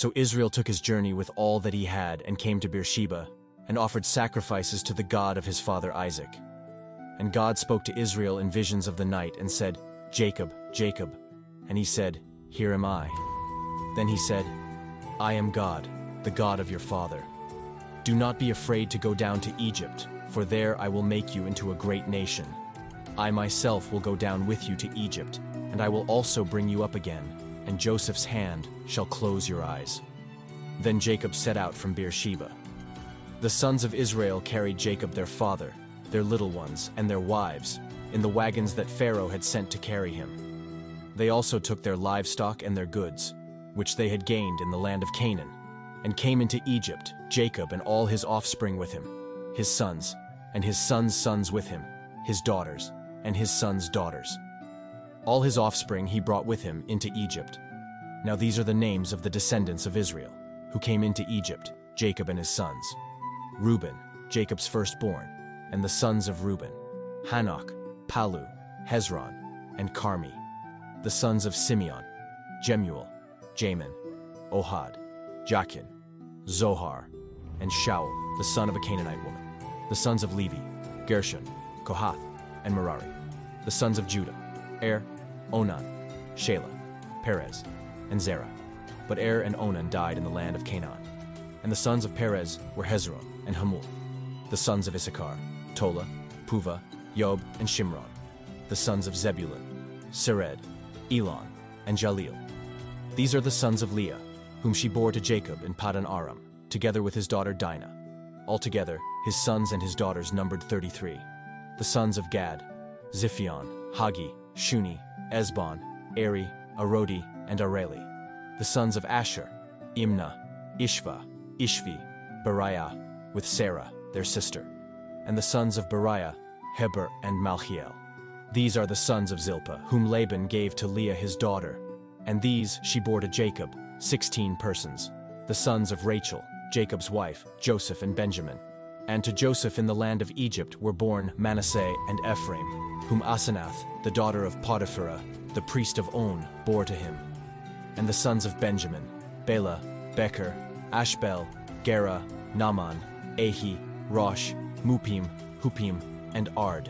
So Israel took his journey with all that he had and came to Beersheba and offered sacrifices to the God of his father Isaac. And God spoke to Israel in visions of the night and said, Jacob, Jacob. And he said, Here am I. Then he said, I am God, the God of your father. Do not be afraid to go down to Egypt, for there I will make you into a great nation. I myself will go down with you to Egypt, and I will also bring you up again, and Joseph's hand shall close your eyes. Then Jacob set out from Beersheba. The sons of Israel carried Jacob their father, their little ones, and their wives, in the wagons that Pharaoh had sent to carry him. They also took their livestock and their goods, which they had gained in the land of Canaan, and came into Egypt, Jacob and all his offspring with him, his sons, and his sons' sons with him, his daughters, and his sons' daughters. All his offspring he brought with him into Egypt. Now these are the names of the descendants of Israel, who came into Egypt, Jacob and his sons. Reuben, Jacob's firstborn, and the sons of Reuben, Hanoch, Pallu, Hezron, and Carmi. The sons of Simeon, Jemuel, Jamin, Ohad, Jachin, Zohar, and Shaul, the son of a Canaanite woman. The sons of Levi, Gershon, Kohath, and Merari. The sons of Judah, Er, Onan, Shelah, Perez, and Zerah. But Er and Onan died in the land of Canaan. And the sons of Perez were Hezron and Hamul. The sons of Issachar, Tola, Puvah, Yob, and Shimron. The sons of Zebulun, Sered, Elon, and Jahleel. These are the sons of Leah, whom she bore to Jacob in Paddan-aram, together with his daughter Dinah. Altogether, his sons and his daughters numbered 33. The sons of Gad, Ziphion, Haggi, Shuni, Ezbon, Eri, Arodi, and Areli. The sons of Asher, Imnah, Ishvah, Ishvi, Beriah, with Serah, their sister. And the sons of Beriah, Heber and Malchiel. These are the sons of Zilpah, whom Laban gave to Leah his daughter. And these she bore to Jacob, sixteen persons. The sons of Rachel, Jacob's wife, Joseph and Benjamin. And to Joseph in the land of Egypt were born Manasseh and Ephraim, whom Asenath, the daughter of Potiphera, the priest of On, bore to him. And the sons of Benjamin, Bela, Becher, Ashbel, Gera, Naaman, Ahi, Rosh, Muppim, Huppim, and Ard.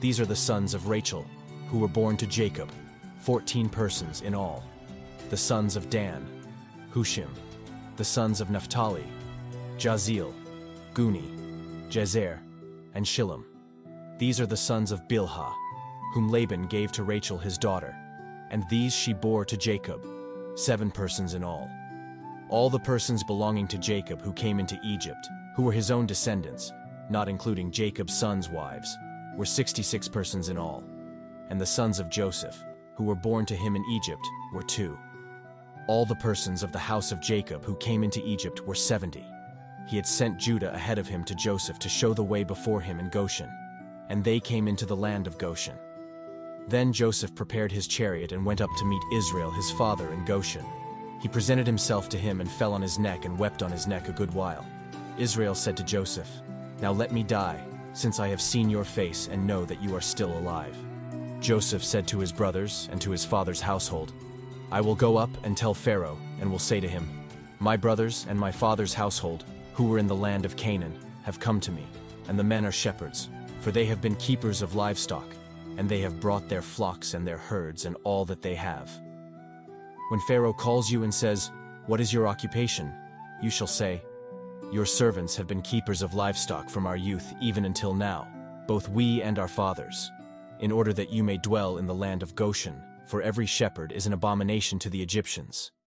These are the sons of Rachel, who were born to Jacob, fourteen persons in all. The sons of Dan, Hushim. The sons of Naphtali, Jahzeel, Guni, Jezer, and Shillem. These are the sons of Bilhah, whom Laban gave to Rachel his daughter, and these she bore to Jacob, seven persons in all. All the persons belonging to Jacob who came into Egypt, who were his own descendants, not including Jacob's sons' wives, were 66 persons in all. And the sons of Joseph, who were born to him in Egypt, were two. All the persons of the house of Jacob who came into Egypt were 70. He had sent Judah ahead of him to Joseph to show the way before him in Goshen, and they came into the land of Goshen. Then Joseph prepared his chariot and went up to meet Israel his father in Goshen. He presented himself to him and fell on his neck and wept on his neck a good while. Israel said to Joseph, Now let me die, since I have seen your face and know that you are still alive. Joseph said to his brothers and to his father's household, I will go up and tell Pharaoh, and will say to him, My brothers and my father's household, who were in the land of Canaan, have come to me, and the men are shepherds, for they have been keepers of livestock, and they have brought their flocks and their herds and all that they have. When Pharaoh calls you and says, What is your occupation? you shall say, Your servants have been keepers of livestock from our youth even until now, both we and our fathers, in order that you may dwell in the land of Goshen, for every shepherd is an abomination to the Egyptians.